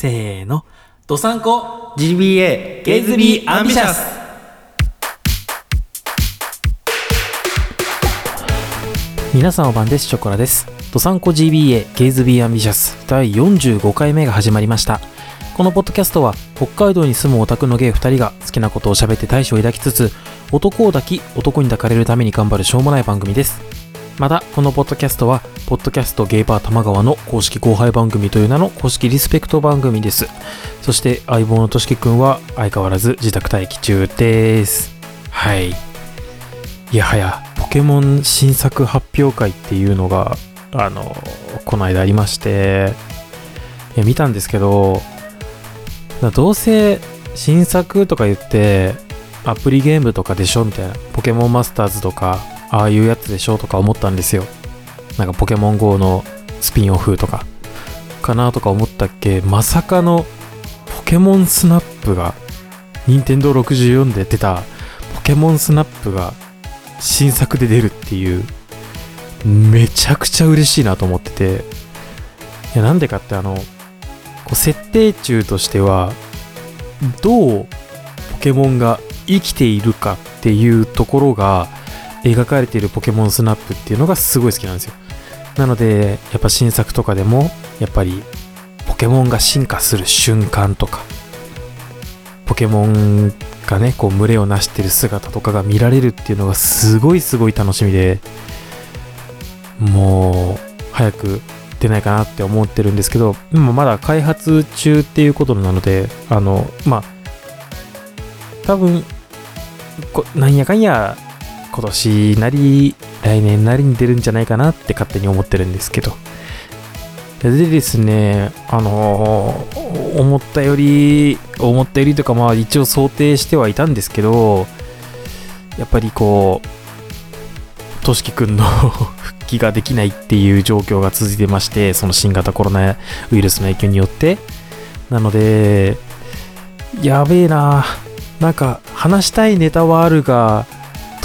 せーの。ドサンコ GBA ゲイズビーアンビシャス皆さんお晩です。ショコラです。ドサンコ GBA ゲイズビーアンビシャス第45回目が始まりました。このポッドキャストは北海道に住むオタクのゲイ2人が好きなことを喋って大志を抱きつつ男を抱き男に抱かれるために頑張るしょうもない番組です。また、このポッドキャストは、ポッドキャストゲイバー玉川の公式後輩番組という名の公式リスペクト番組です。そして、相棒のとしきくんは相変わらず自宅待機中です。はい。いやはや、ポケモン新作発表会っていうのが、あの、この間ありまして、いや見たんですけど、どうせ新作とか言って、アプリゲームとかでしょみたいな。ポケモンマスターズとか、ああいうやつでしょとか思ったんですよ。なんかポケモン GO のスピンオフとか、かなとか思ったっけ。まさかのポケモンスナップが、任天堂64で出たポケモンスナップが新作で出るっていう、めちゃくちゃ嬉しいなと思ってて、いや、なんでかってあの、こう設定中としては、どうポケモンが生きているかっていうところが描かれているポケモンスナップっていうのがすごい好きなんですよ。なので、やっぱ新作とかでも、やっぱりポケモンが進化する瞬間とか、ポケモンがね、こう群れをなしてる姿とかが見られるっていうのがすごいすごい楽しみで、もう早く出ないかなって思ってるんですけど、今まだ開発中っていうことなので、あの、まあ、多分、こなんやかんや今年なり来年なりに出るんじゃないかなって勝手に思ってるんですけど。でですねあのー思ったより思ったよりとかまあ一応想定してはいたんですけどやっぱりこうとしきくんの 復帰ができないっていう状況が続いてましてその新型コロナウイルスの影響によって。なのでやべえな。なんか話したいネタはあるが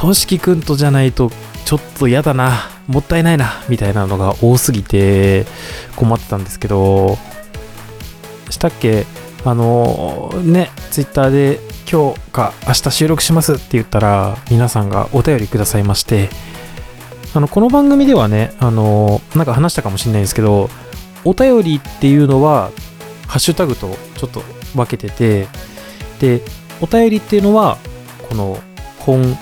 としきくんとじゃないとちょっと嫌だなもったいないなみたいなのが多すぎて困ってたんですけどしたっけ？あのねツイッターで今日か明日収録しますって言ったら皆さんがお便りくださいましてあのこの番組ではねあのなんか話したかもしれないんですけどお便りっていうのはハッシュタグとちょっと分けててでお便りっていうのはこの本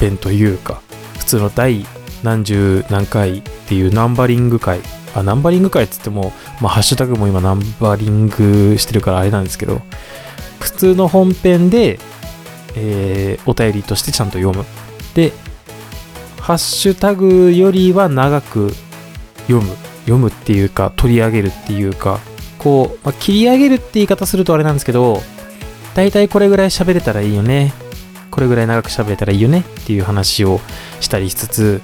編というか普通の第何十何回っていうナンバリング回あナンバリング回っつっても、まあ、ハッシュタグも今ナンバリングしてるからあれなんですけど普通の本編で、えーお便りとしてちゃんと読む。でハッシュタグよりは長く読む。読むっていうか取り上げるっていうかこう、まあ、切り上げるって言い方するとあれなんですけど大体これぐらい喋れたらいいよね。これぐらい長く喋れたらいいよねっていう話をしたりしつつ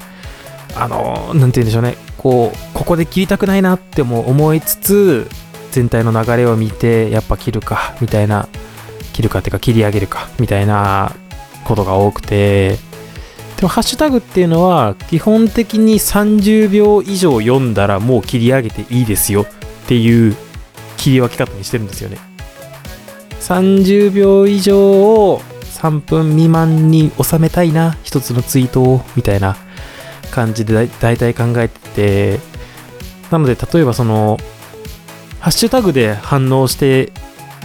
あのなんて言うんでしょうね。こうここで切りたくないなっても思いつつ全体の流れを見てやっぱ切るかみたいな切るかっていうか切り上げるかみたいなことが多くてでもハッシュタグっていうのは基本的に30秒以上読んだらもう切り上げていいですよっていう切り分け方にしてるんですよね。30秒以上を3分未満に収めたいな一つのツイートをみたいな感じでだ大体考えてて。なので例えばそのハッシュタグで反応して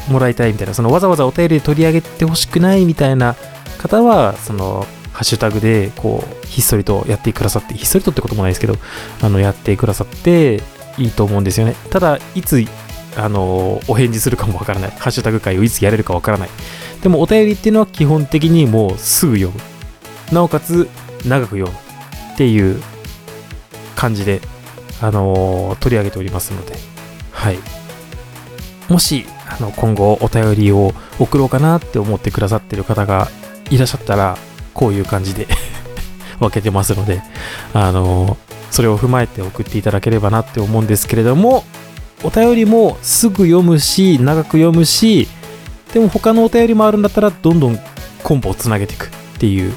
もらいたいみたいなそのわざわざお便りで取り上げてほしくないみたいな方はそのハッシュタグでこうひっそりとやってくださってひっそりとってこともないですけどあのやってくださっていいと思うんですよね。ただいつあのお返事するかもわからない。ハッシュタグ会をいつやれるかわからない。でもお便りっていうのは基本的にもうすぐ読む。なおかつ長く読むっていう感じで、あの取り上げておりますので、はい。もし、あの、今後お便りを送ろうかなって思ってくださってる方がいらっしゃったら、こういう感じで 分けてますので、あのそれを踏まえて送っていただければなって思うんですけれども、お便りもすぐ読むし、長く読むし、でも他のお便りもあるんだったら、どんどんコンボをつなげていくっていう、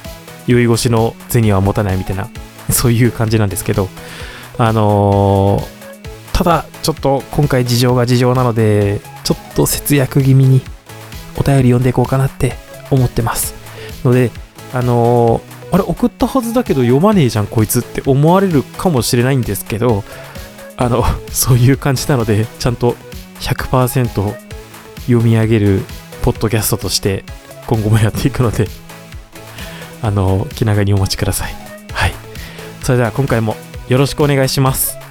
酔い越しの銭は持たないみたいな、そういう感じなんですけど、あのーただ、ちょっと今回事情が事情なので、ちょっと節約気味にお便り読んでいこうかなって思ってます。ので、あのー、あれ送ったはずだけど読まねえじゃんこいつって思われるかもしれないんですけど、あの、そういう感じなので、ちゃんと100%読み上げるポッドキャストとして今後もやっていくので、あの、気長にお待ちください。はい。それでは今回もよろしくお願いします。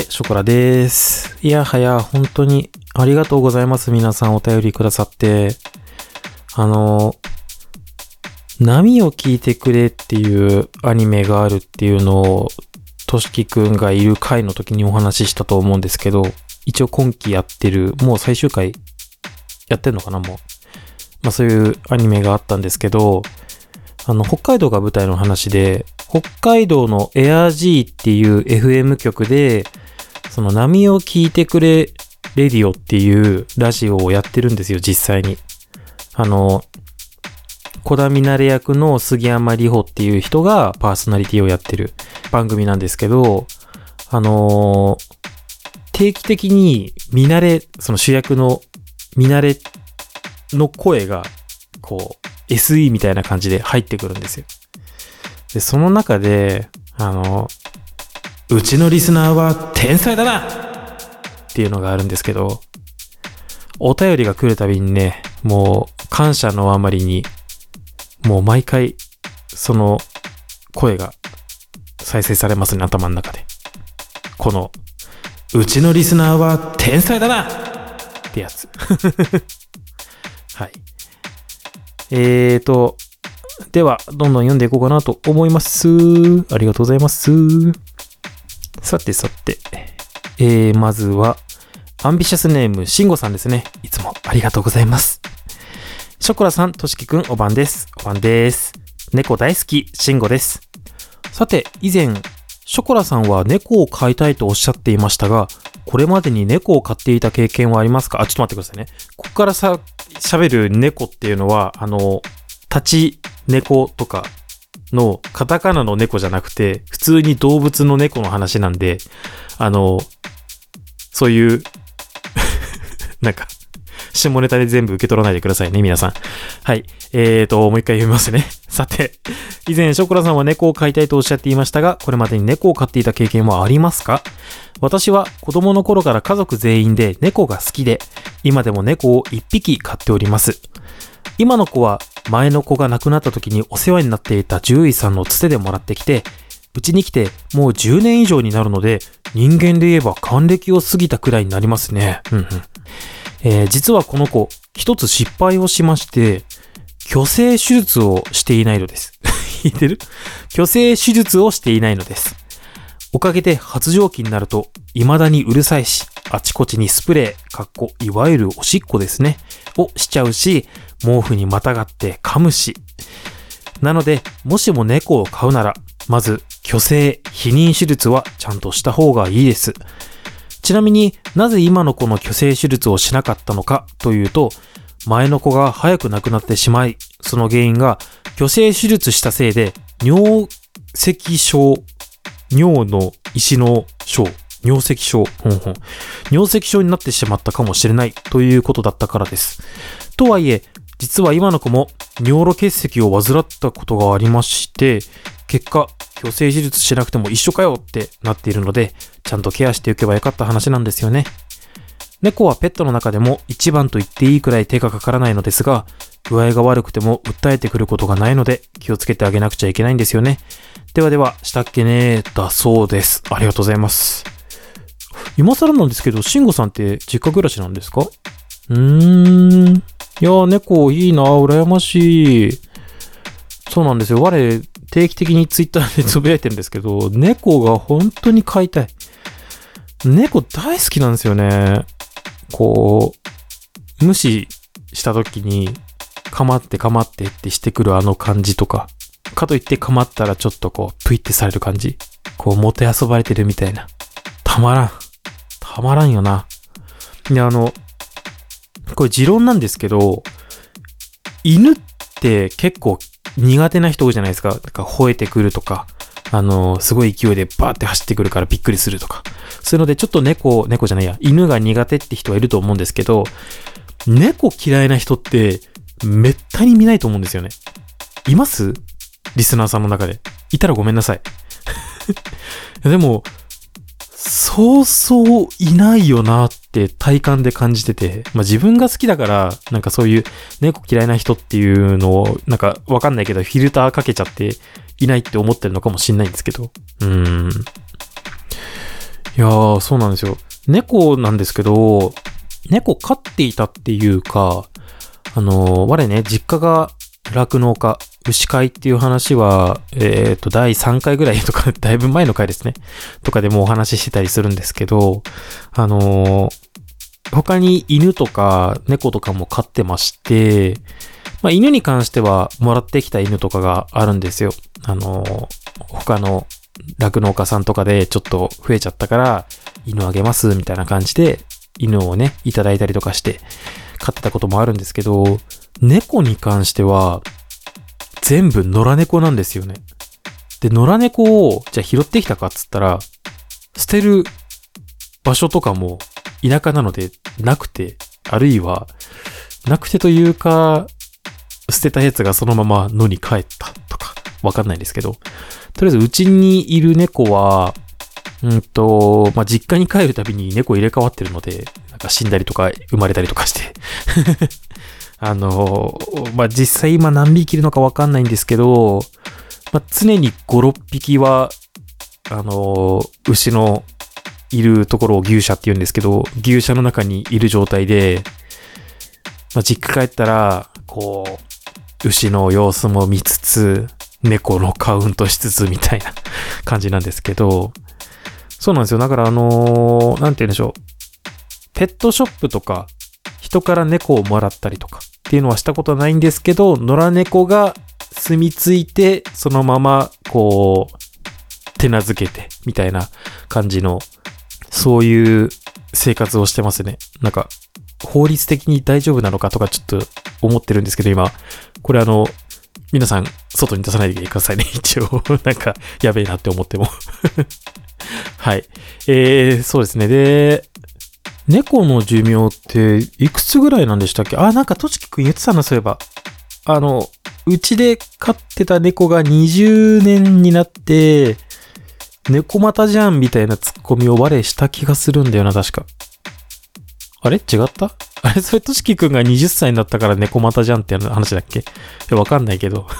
して、ショコラです。いやはや、本当にありがとうございます。皆さんお便りくださって。あの、波を聞いてくれっていうアニメがあるっていうのを、としきくんがいる回の時にお話ししたと思うんですけど、一応今期やってる、もう最終回やってんのかな、もう。まあそういうアニメがあったんですけど、あの、北海道が舞台の話で、北海道のエア G っていう FM 局で、その波を聞いてくれレディオっていうラジオをやってるんですよ、実際に。あの、小田みなれ役の杉山里穂っていう人がパーソナリティをやってる番組なんですけど、あのー、定期的に見慣れ、その主役の見慣れの声が、こう、SE みたいな感じで入ってくるんですよ。で、その中で、あの、うちのリスナーは天才だなっていうのがあるんですけど、お便りが来るたびにね、もう感謝のあまりに、もう毎回、その声が再生されますね、頭の中で。この、うちのリスナーは天才だなってやつ。はい。えーと、では、どんどん読んでいこうかなと思います。ありがとうございます。さてさて、えー、まずは、アンビシャスネーム、シンゴさんですね。いつもありがとうございます。ショコラさん、としきくん、おばんです。おばんです。猫大好き、シンゴです。さて、以前、ショコラさんは猫を飼いたいとおっしゃっていましたが、これまでに猫を飼っていた経験はありますか？あ、ちょっと待ってくださいね。ここからさ、喋る猫っていうのは、あの、立ち猫とかのカタカナの猫じゃなくて、普通に動物の猫の話なんで、あの、そういう なんか、下ネタで全部受け取らないでくださいね、皆さん。はい。えーと、もう一回読みますね。さて、以前、ショコラさんは猫を飼いたいとおっしゃっていましたが、これまでに猫を飼っていた経験はありますか？私は子供の頃から家族全員で猫が好きで、今でも猫を一匹飼っております。今の子は前の子が亡くなった時にお世話になっていた獣医さんのつてでもらってきて、うちに来てもう10年以上になるので、人間で言えば還暦を過ぎたくらいになりますね。うんうん。えー、実はこの子、一つ失敗をしまして、虚勢手術をしていないのです。聞いてる？虚勢手術をしていないのです。おかげで発情期になると、未だにうるさいし、あちこちにスプレー、かっこ、いわゆるおしっこですね、をしちゃうし、毛布にまたがって噛むし。なので、もしも猫を飼うなら、まず、虚勢、避妊手術はちゃんとした方がいいです。ちなみになぜ今の子の虚勢手術をしなかったのかというと、前の子が早く亡くなってしまい、その原因が虚勢手術したせいで尿石症、尿の石の症、尿石症、ほんほん、尿石症になってしまったかもしれないということだったからです。とはいえ、実は今の子も尿路結石を患ったことがありまして、結果、虚勢手術しなくても一緒かよってなっているので、ちゃんとケアしておけばよかった話なんですよね。猫はペットの中でも一番と言っていいくらい手がかからないのですが、具合が悪くても訴えてくることがないので気をつけてあげなくちゃいけないんですよね。ではでは、したっけねーだそうです。ありがとうございます。今更なんですけど、慎吾さんって実家暮らしなんですか？うーん。いやー、猫いいな、羨ましい。そうなんですよ。我、定期的にツイッターでつぶやいてるんですけど、猫が本当に飼いたい。猫大好きなんですよね。こう、無視した時に、かまってかまってってしてくるあの感じとか、かといって構ったらちょっとこう、プイってされる感じ。こう、もてあそばれてるみたいな。たまらん。たまらんよな。で、あの、これ持論なんですけど、犬って結構苦手な人多いじゃないですか。だか吠えてくるとか、あの、すごい勢いでバーって走ってくるからびっくりするとか。そういうので、ちょっと猫、猫じゃないや、犬が苦手って人はいると思うんですけど、猫嫌いな人ってめったに見ないと思うんですよね。います？リスナーさんの中で。いたらごめんなさい。でも、そうそういないよなって体感で感じてて、まあ自分が好きだから、なんかそういう猫嫌いな人っていうのを、なんかわかんないけど、フィルターかけちゃっていないって思ってるのかもしんないんですけど。うん。いやー、そうなんですよ。猫なんですけど、猫飼っていたっていうか、あのー、我ね、実家が酪農家、牛飼いっていう話は、えっ、ー、と、第3回ぐらいとか、だいぶ前の回ですね。とかでもお話ししてたりするんですけど、あのー、他に犬とか猫とかも飼ってまして、まあ、犬に関してはもらってきた犬とかがあるんですよ。あの、他の酪農家さんとかでちょっと増えちゃったから犬あげますみたいな感じで犬をね、いただいたりとかして飼ってたこともあるんですけど、猫に関しては全部野良猫なんですよね。で、野良猫をじゃあ拾ってきたかっつったら、捨てる場所とかも田舎なのでなくて、あるいは、なくてというか、捨てたやつがそのまま野に帰ったとか、わかんないですけど、とりあえずうちにいる猫は、うんと、まあ、実家に帰るたびに猫入れ替わってるので、なんか死んだりとか生まれたりとかして あの、まあ、実際今何匹いるのかわかんないんですけど、まあ、常に5、6匹は、あの、牛のいるところを牛舎って言うんですけど、牛舎の中にいる状態で、まあ、実家帰ったら、こう、牛の様子も見つつ、猫のカウントしつつみたいな 感じなんですけど、そうなんですよ。だからあのー、なんて言うんでしょう。ペットショップとか、人から猫をもらったりとかっていうのはしたことはないんですけど、野良猫が住み着いて、そのまま、こう、手なずけて、みたいな感じの、そういう生活をしてますね。なんか、法律的に大丈夫なのかとかちょっと思ってるんですけど、今、これあの、皆さん、外に出さないでくださいね。一応、なんか、やべえなって思っても はい。えー、そうですね。で、猫の寿命っていくつぐらいなんでしたっけ？あ、なんかとしきくん言ってたな、そういえば。あの、うちで飼ってた猫が20年になって、猫股じゃんみたいなツッコミを我した気がするんだよな、確か。あれ？違った？あれ？それとしきくんが20歳になったから猫股じゃんって話だっけ？わかんないけど。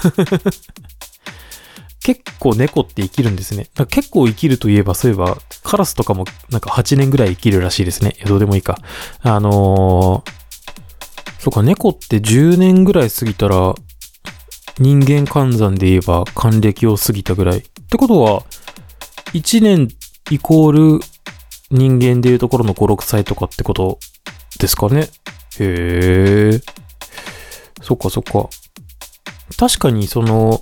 結構猫って生きるんですね。結構生きるといえば、そういえば、カラスとかもなんか8年ぐらい生きるらしいですね。どうでもいいか。あのー、そうか、猫って10年ぐらい過ぎたら、人間換算で言えば還暦を過ぎたぐらい。ってことは、1年イコール人間でいうところの5、6歳とかってことですかね。へえ。そっかそっか。確かにその、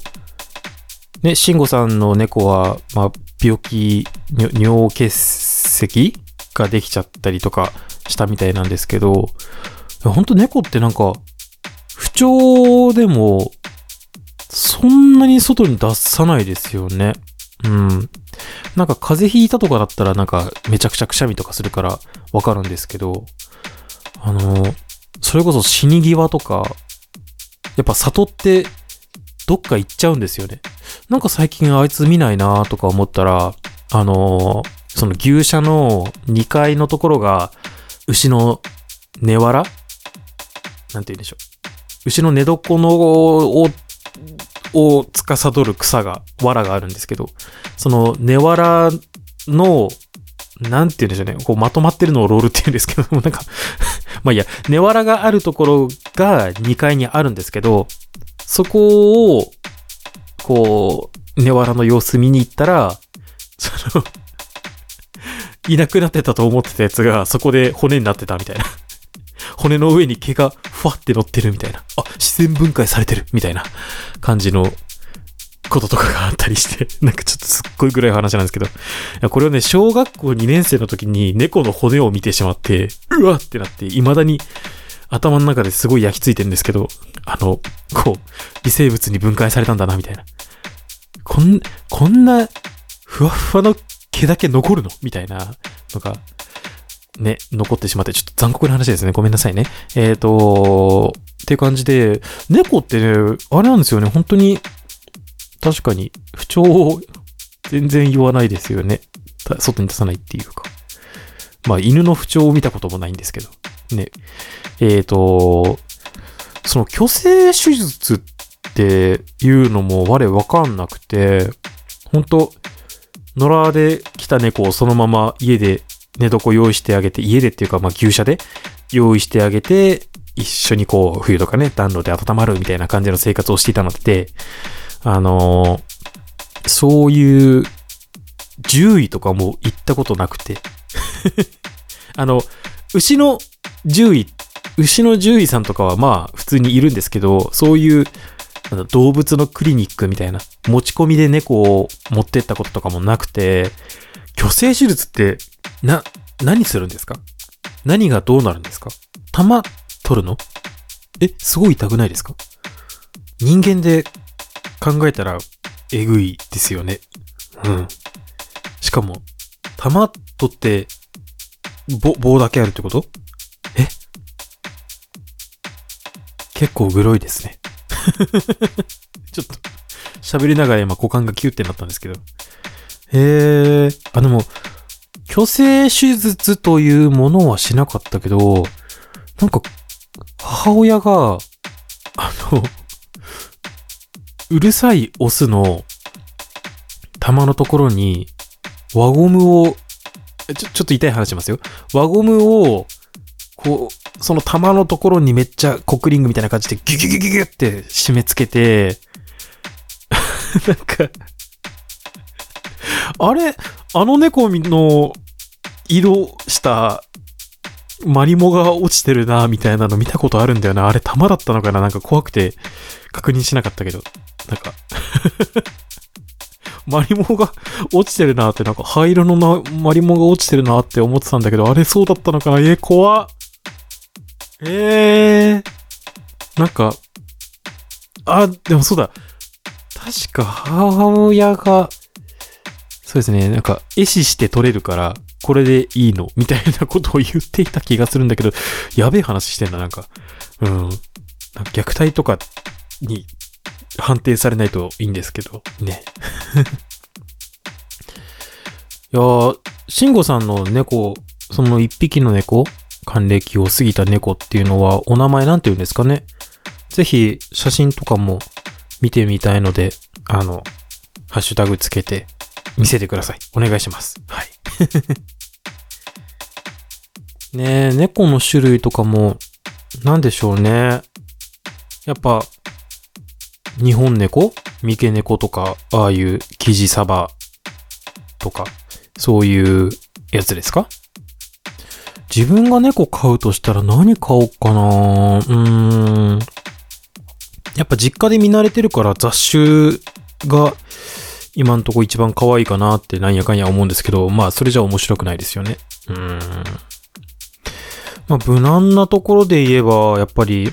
ね、慎吾さんの猫は、まあ、病気、尿結石ができちゃったりとかしたみたいなんですけど、ほんと猫ってなんか、不調でも、そんなに外に出さないですよね。うん。なんか風邪ひいたとかだったらなんかめちゃくちゃくしゃみとかするからわかるんですけど、あの、それこそ死に際とか、やっぱ里ってどっか行っちゃうんですよね。なんか最近あいつ見ないなとか思ったら、あの、その牛舎の2階のところが、牛の寝藁なんて言うんでしょう。牛の寝床の、を、を司る草が、藁があるんですけど、その寝藁の、なんて言うんでしょうね。こうまとまってるのをロールって言うんですけども、なんかまあいいや、寝藁があるところが2階にあるんですけど、そこを、こう、ネワラの様子見に行ったら、そのいなくなってたと思ってたやつが、そこで骨になってたみたいな骨の上に毛がふわって乗ってるみたいな。あ、自然分解されてるみたいな感じのこととかがあったりして、なんかちょっとすっごいぐらい話なんですけど、いやこれをね、小学校2年生の時に猫の骨を見てしまって、うわってなって、未だに頭の中ですごい焼き付いてるんですけど、あの、こう、微生物に分解されたんだな、みたいな。こん、こんな、ふわふわの毛だけ残るの？みたいなのが、ね、残ってしまって、ちょっと残酷な話ですね。ごめんなさいね。えっ、ー、と、って感じで、猫ってね、あれなんですよね、本当に、確かに、不調を全然言わないですよね。外に出さないっていうか。まあ、犬の不調を見たこともないんですけど。ね。えっ、ー、と、その虚勢手術っていうのも我わかんなくて、本当野良で来た猫をそのまま家で寝床用意してあげて、家でっていうか、まあ、牛舎で用意してあげて、一緒にこう、冬とかね、暖炉で温まるみたいな感じの生活をしていたので、あのー、そういう、獣医とかも行ったことなくて。あの、牛の獣医、牛の獣医さんとかはまあ普通にいるんですけど、そういう動物のクリニックみたいな、持ち込みで猫を持ってったこととかもなくて、虚勢手術ってな、何するんですか？何がどうなるんですか？玉取るの？え、すごい痛くないですか？人間で考えたら、えぐいですよね。うん。しかも、玉取って、棒、棒だけあるってこと？え？結構グロいですね。ちょっと、喋りながら今股間がキュってなったんですけど。へえ、あ、でも、虚勢手術というものはしなかったけど、なんか、母親が、あの、うるさいオスの玉のところに輪ゴムを、ちょ、ちょっと痛い話しますよ。輪ゴムを、こう、その玉のところにめっちゃコックリングみたいな感じでギュギュギュギュギュって締め付けて、なんか、あれ？あの猫の色したマリモが落ちてるな、みたいなの見たことあるんだよな。あれ玉だったのかな？なんか怖くて確認しなかったけど。なんか マリモが落ちてるなって、なんか灰色のマリモが落ちてるなって思ってたんだけど、あれそうだったのかな？えー、怖っ。えー。なんか、あ、でもそうだ。確か母親が、そうですね、なんか、絵師して撮れるから、これでいいの？みたいなことを言っていた気がするんだけど、やべえ話してんだ、なんか。うん。虐待とかに判定されないといいんですけど、ね。いやー、慎吾さんの猫、その一匹の猫、還暦を過ぎた猫っていうのは、お名前なんて言うんですかねぜひ、写真とかも見てみたいので、あの、ハッシュタグつけて見せてください。お願いします。はい。ねえ、猫の種類とかも、なんでしょうね。やっぱ、日本猫？三毛猫とか、ああいうキジサバとか、そういうやつですか？自分が猫飼うとしたら何飼おうかなうーん。やっぱ実家で見慣れてるから雑種が今んとこ一番可愛いかなってなんやかんや思うんですけど、まあそれじゃ面白くないですよね。うーん。まあ無難なところで言えば、やっぱり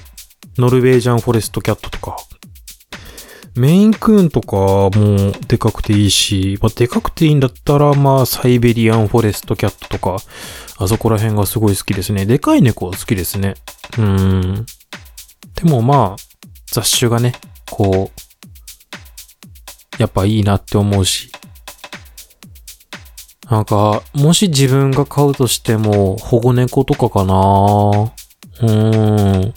ノルウェージャンフォレストキャットとか、メインクーンとかもでかくていいし、まあ、でかくていいんだったら、まあ、サイベリアンフォレストキャットとか、あそこら辺がすごい好きですね。でかい猫好きですね。うーん。でもまあ、雑種がね、こう、やっぱいいなって思うし。なんか、もし自分が飼うとしても、保護猫とかかなうーん。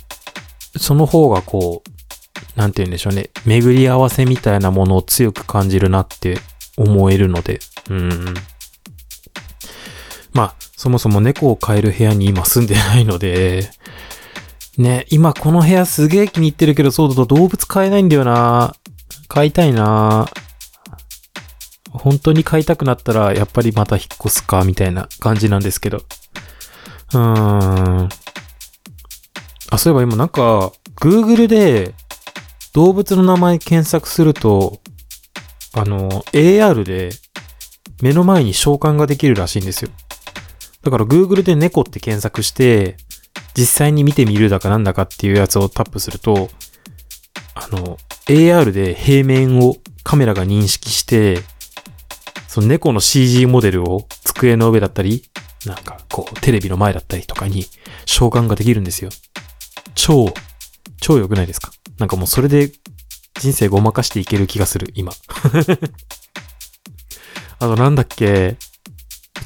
その方がこう、なんて言うんでしょうね。巡り合わせみたいなものを強く感じるなって思えるので。うん。まあ、そもそも猫を飼える部屋に今住んでないので、ね、今この部屋すげえ気に入ってるけど、そうだと動物飼えないんだよな飼いたいな本当に飼いたくなったら、やっぱりまた引っ越すか、みたいな感じなんですけど。うーん。あ、そういえば今なんか、Google で動物の名前検索すると、あの、AR で目の前に召喚ができるらしいんですよ。だから Google で猫って検索して、実際に見てみるだかなんだかっていうやつをタップすると、あの、AR で平面をカメラが認識して、その猫の CG モデルを机の上だったり、なんかこうテレビの前だったりとかに召喚ができるんですよ。超、超良くないですか？なんかもうそれで人生ごまかしていける気がする、今。あとなんだっけ、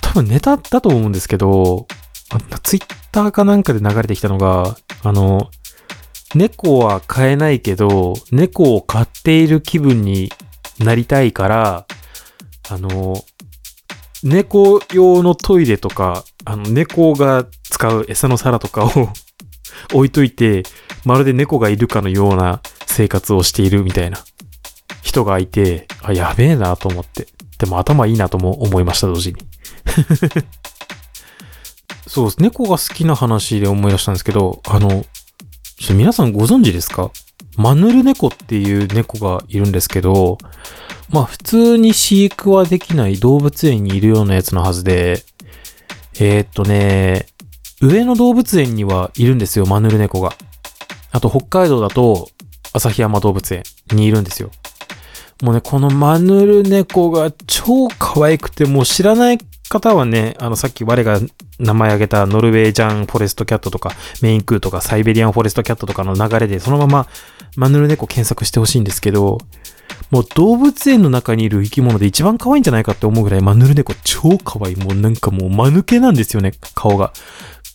多分ネタだと思うんですけど、ツイッターかなんかで流れてきたのが、あの、猫は飼えないけど、猫を飼っている気分になりたいから、あの、猫用のトイレとか、あの、猫が使う餌の皿とかを 置いといて、まるで猫がいるかのような生活をしているみたいな人がいて、あ、やべえなと思って。でも頭いいなとも思いました、同時に。そうです。猫が好きな話で思い出したんですけど、あの、皆さんご存知ですか？マヌル猫っていう猫がいるんですけど、まあ普通に飼育はできない動物園にいるようなやつのはずで、えー、っとね、上野動物園にはいるんですよ、マヌル猫が。あと北海道だと、旭山動物園にいるんですよ。もうね、このマヌル猫が超可愛くて、もう知らない方はね、あの、さっき我が名前挙げたノルウェージャンフォレストキャットとか、メインクーンとか、サイベリアンフォレストキャットとかの流れで、そのままマヌル猫検索してほしいんですけど、もう動物園の中にいる生き物で一番可愛いんじゃないかって思うぐらいマヌル猫超可愛い。もうなんかもう間抜けなんですよね、顔が。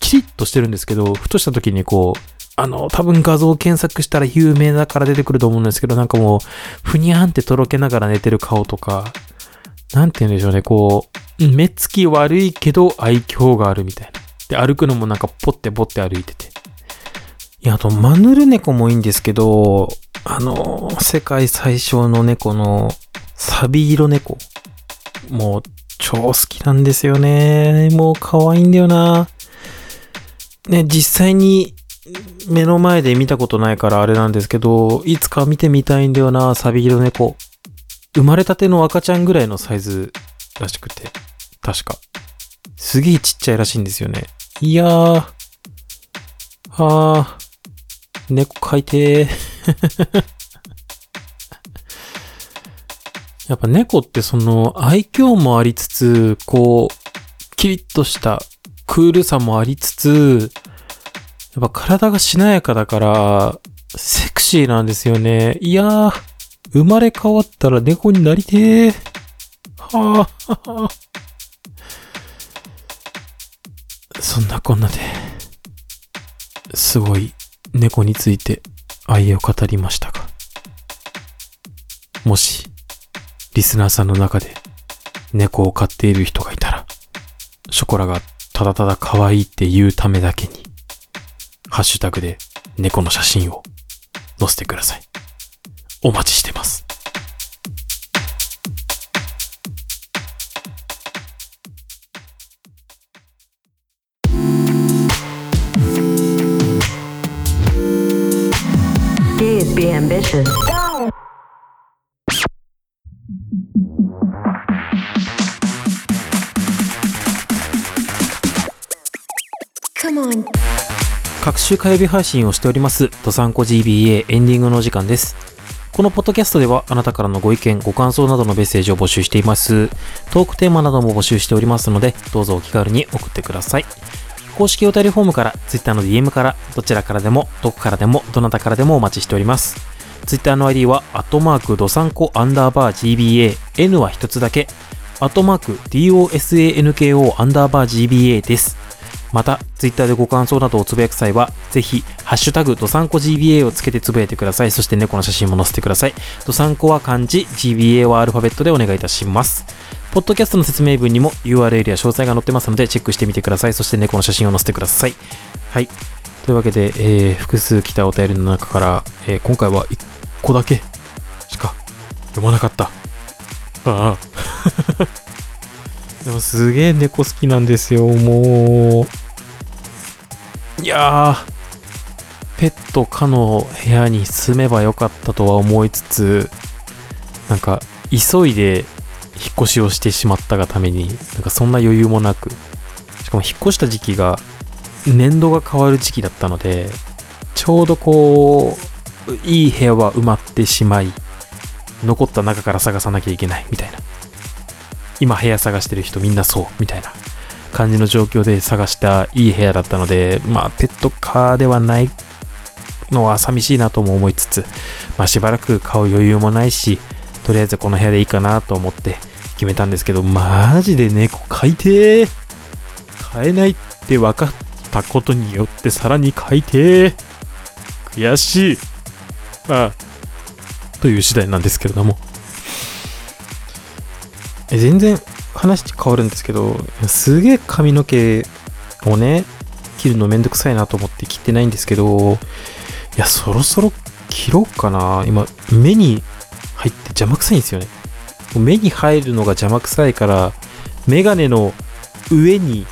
キリッとしてるんですけど、ふとした時にこう、あの、多分画像検索したら有名だから出てくると思うんですけど、なんかもう、ふにゃんってとろけながら寝てる顔とか、なんて言うんでしょうね、こう、目つき悪いけど愛嬌があるみたいな。で、歩くのもなんかポッテポッテ歩いてて。いや、あと、マヌル猫もいいんですけど、あの、世界最小の猫のサビ色猫。もう、超好きなんですよね。もう可愛いんだよな。ね、実際に目の前で見たことないからあれなんですけど、いつか見てみたいんだよな、サビ色猫。生まれたての赤ちゃんぐらいのサイズらしくて。確か。すげえちっちゃいらしいんですよね。いやー。あー。猫飼いてー。やっぱ猫ってその愛嬌もありつつ、こう、キリッとしたクールさもありつつ、やっぱ体がしなやかだから、セクシーなんですよね。いやー、生まれ変わったら猫になりてー。はぁ、はそんなこんなで、すごい猫について愛を語りましたが、もし、リスナーさんの中で猫を飼っている人がいたら、ショコラがただただ可愛いって言うためだけに、ハッシュタグで猫の写真を載せてください。お待ちしてます。Be ambitious. Come on. 各週火曜日配信をしております、ドサンコ GBA エンディングの時間です。このポッドキャストではあなたからのご意見、ご感想などのメッセージを募集しています。トークテーマなども募集しておりますので、どうぞお気軽に送ってください。公式お便りフォームから、Twitter の DM から、どちらからでも、どこからでも、どなたからでもお待ちしております。Twitter の ID は、アットマークドサンコアンダーバー GBA、N は一つだけ、アットマーク DOSANKO アンダーバー GBA です。また、ツイッターでご感想などをつぶやく際は、ぜひ、ハッシュタグ、ドサンコ GBA をつけてつぶやいてください。そして猫の写真も載せてください。ドサンコは漢字、GBA はアルファベットでお願いいたします。ポッドキャストの説明文にも URL や詳細が載ってますので、チェックしてみてください。そして猫の写真を載せてください。はい。というわけで、えー、複数来たお便りの中から、えー、今回は1個だけしか読まなかった。ああ。でもすげえ猫好きなんですよ、もう。いやー、ペット可の部屋に住めばよかったとは思いつつ、なんか、急いで引っ越しをしてしまったがために、なんかそんな余裕もなく、しかも引っ越した時期が年度が変わる時期だったので、ちょうどこう、いい部屋は埋まってしまい、残った中から探さなきゃいけないみたいな。今部屋探してる人みんなそうみたいな感じの状況で探したいい部屋だったので、まあペットカーではないのは寂しいなとも思いつつ、まあしばらく買う余裕もないし、とりあえずこの部屋でいいかなと思って決めたんですけど、マジで猫飼いてー飼えないって分かったことによってさらに飼いてー悔しい。まあ、という次第なんですけれども。え全然話変わるんですけど、すげえ髪の毛をね、切るのめんどくさいなと思って切ってないんですけど、いや、そろそろ切ろうかな。今、目に入って邪魔くさいんですよね。目に入るのが邪魔くさいから、メガネの上に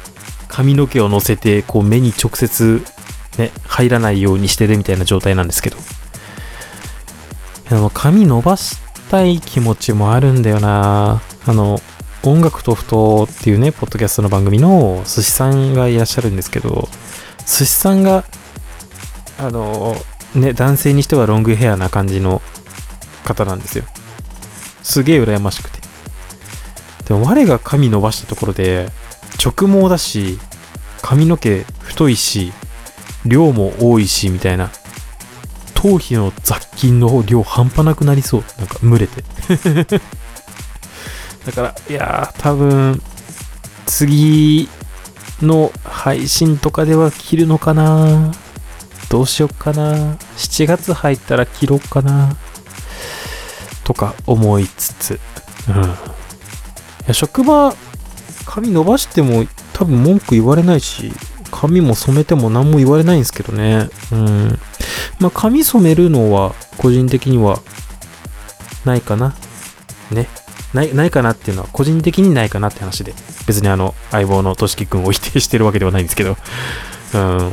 髪の毛を乗せて、こう目に直接ね、入らないようにしてるみたいな状態なんですけど。あの、髪伸ばしたい気持ちもあるんだよなあの、音楽とふとっていうね、ポッドキャストの番組の寿司さんがいらっしゃるんですけど、寿司さんが、あの、ね、男性にしてはロングヘアな感じの方なんですよ。すげえ羨ましくて。でも我が髪伸ばしたところで、直毛だし、髪の毛太いし、量も多いし、みたいな。頭皮の雑菌の量半端なくなりそう。なんか蒸れて。だから、いやー、多分、次の配信とかでは切るのかなどうしよっかな ?7 月入ったら切ろうかなとか思いつつ、うん。いや職場、髪伸ばしても多分文句言われないし、髪も染めても何も言われないんですけどね。うん。まあ、髪染めるのは個人的にはないかな。ね。ない、ないかなっていうのは個人的にないかなって話で。別にあの、相棒のとしきくんを否定してるわけではないんですけど。うん。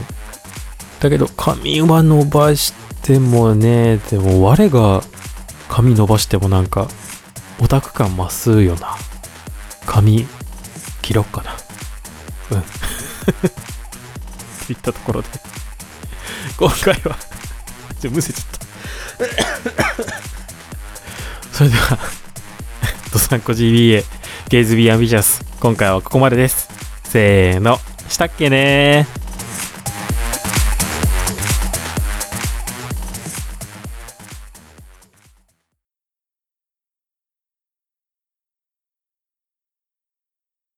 だけど、髪は伸ばしてもね、でも我が髪伸ばしてもなんか、オタク感増すよな。髪、切ろっかな。うん。と いったところで、今回はちょ、むせちゃった。それでは、ドサンコ GBA、ゲイズビーアンビジャス、今回はここまでです。せーの、したっけねー。